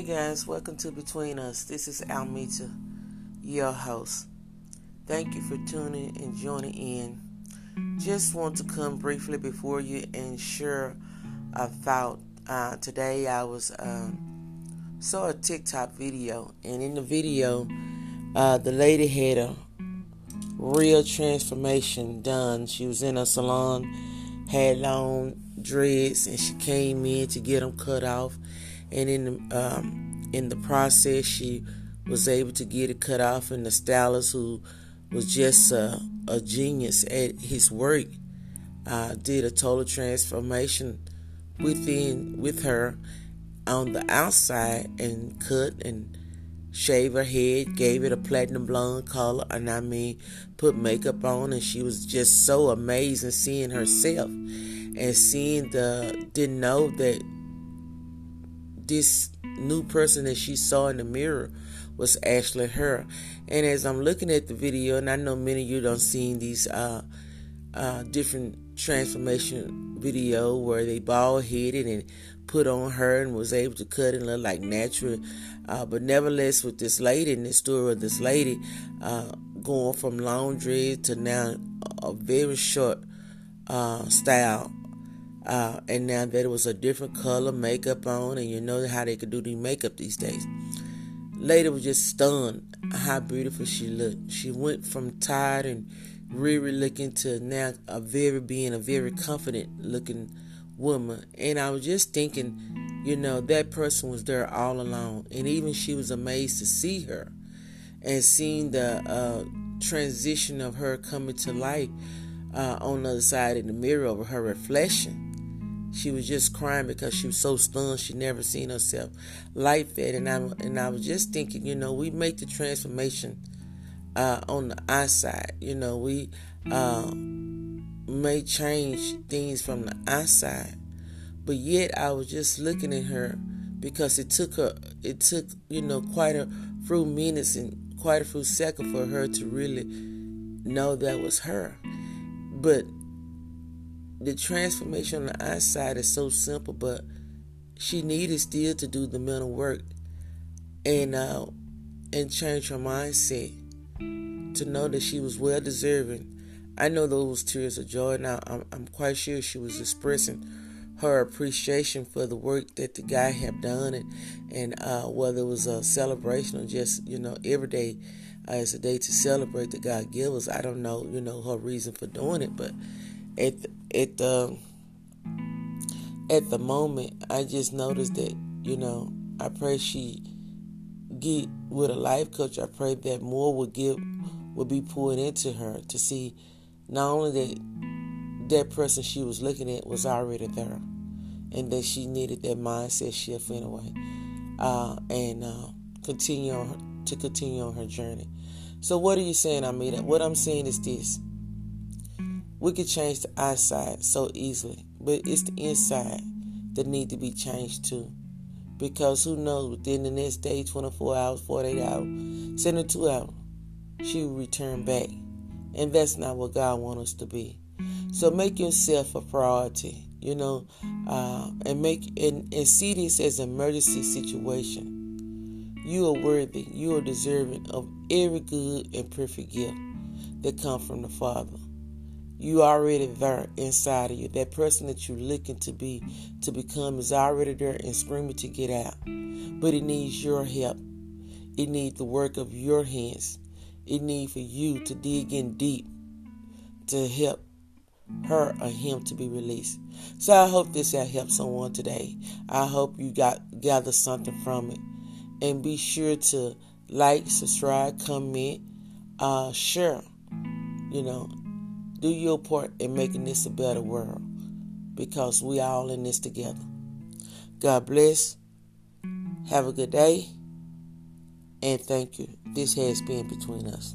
Hey guys, welcome to Between Us. This is Almita, your host. Thank you for tuning and joining in. Just want to come briefly before you and share a thought. Uh, today I was um, saw a TikTok video, and in the video, uh, the lady had a real transformation done. She was in a salon, had long dreads, and she came in to get them cut off and in um, in the process, she was able to get it cut off. And the stylist, who was just a, a genius at his work, uh, did a total transformation within with her on the outside and cut and shave her head, gave it a platinum blonde color, and I mean, put makeup on, and she was just so amazing seeing herself and seeing the didn't know that this new person that she saw in the mirror was actually her. And as I'm looking at the video, and I know many of you don't seen these uh, uh, different transformation video where they bald headed and put on her and was able to cut and look like natural. Uh, but nevertheless, with this lady in this story of this lady uh, going from laundry to now a very short uh, style uh, and now that it was a different color makeup on, and you know how they could do the makeup these days. Lady was just stunned how beautiful she looked. She went from tired and weary looking to now a very being a very confident looking woman. And I was just thinking, you know, that person was there all along, and even she was amazed to see her and seeing the uh, transition of her coming to life uh, on the other side in the mirror of her reflection she was just crying because she was so stunned she never seen herself like that. And I and I was just thinking, you know, we make the transformation uh, on the outside. You know, we uh, may change things from the outside, but yet I was just looking at her because it took her, it took you know quite a few minutes and quite a few seconds for her to really know that was her. But the transformation on the outside is so simple, but she needed still to do the mental work and uh, and change her mindset to know that she was well deserving. I know those tears of joy. Now I'm, I'm quite sure she was expressing her appreciation for the work that the guy had done, and and uh, whether it was a celebration or just you know every day uh, a day to celebrate the God give us. I don't know you know her reason for doing it, but at at the at the moment, I just noticed that you know I pray she get with a life coach. I pray that more would give would be poured into her to see not only that that person she was looking at was already there, and that she needed that mindset shift anyway, uh, and uh, continue on, to continue on her journey. So, what are you saying, Amita? What I'm saying is this we can change the outside so easily, but it's the inside that need to be changed too. Because who knows, within the next day, 24 hours, 48 hours, 72 hours, she will return back. And that's not what God wants us to be. So make yourself a priority, you know, uh, and make and, and see this as an emergency situation. You are worthy, you are deserving of every good and perfect gift that comes from the Father you already there inside of you. That person that you're looking to be, to become, is already there and screaming to get out. But it needs your help. It needs the work of your hands. It needs for you to dig in deep to help her or him to be released. So I hope this will help someone today. I hope you got gather something from it. And be sure to like, subscribe, comment, uh, share. You know, do your part in making this a better world because we all in this together. God bless. Have a good day. And thank you. This has been between us.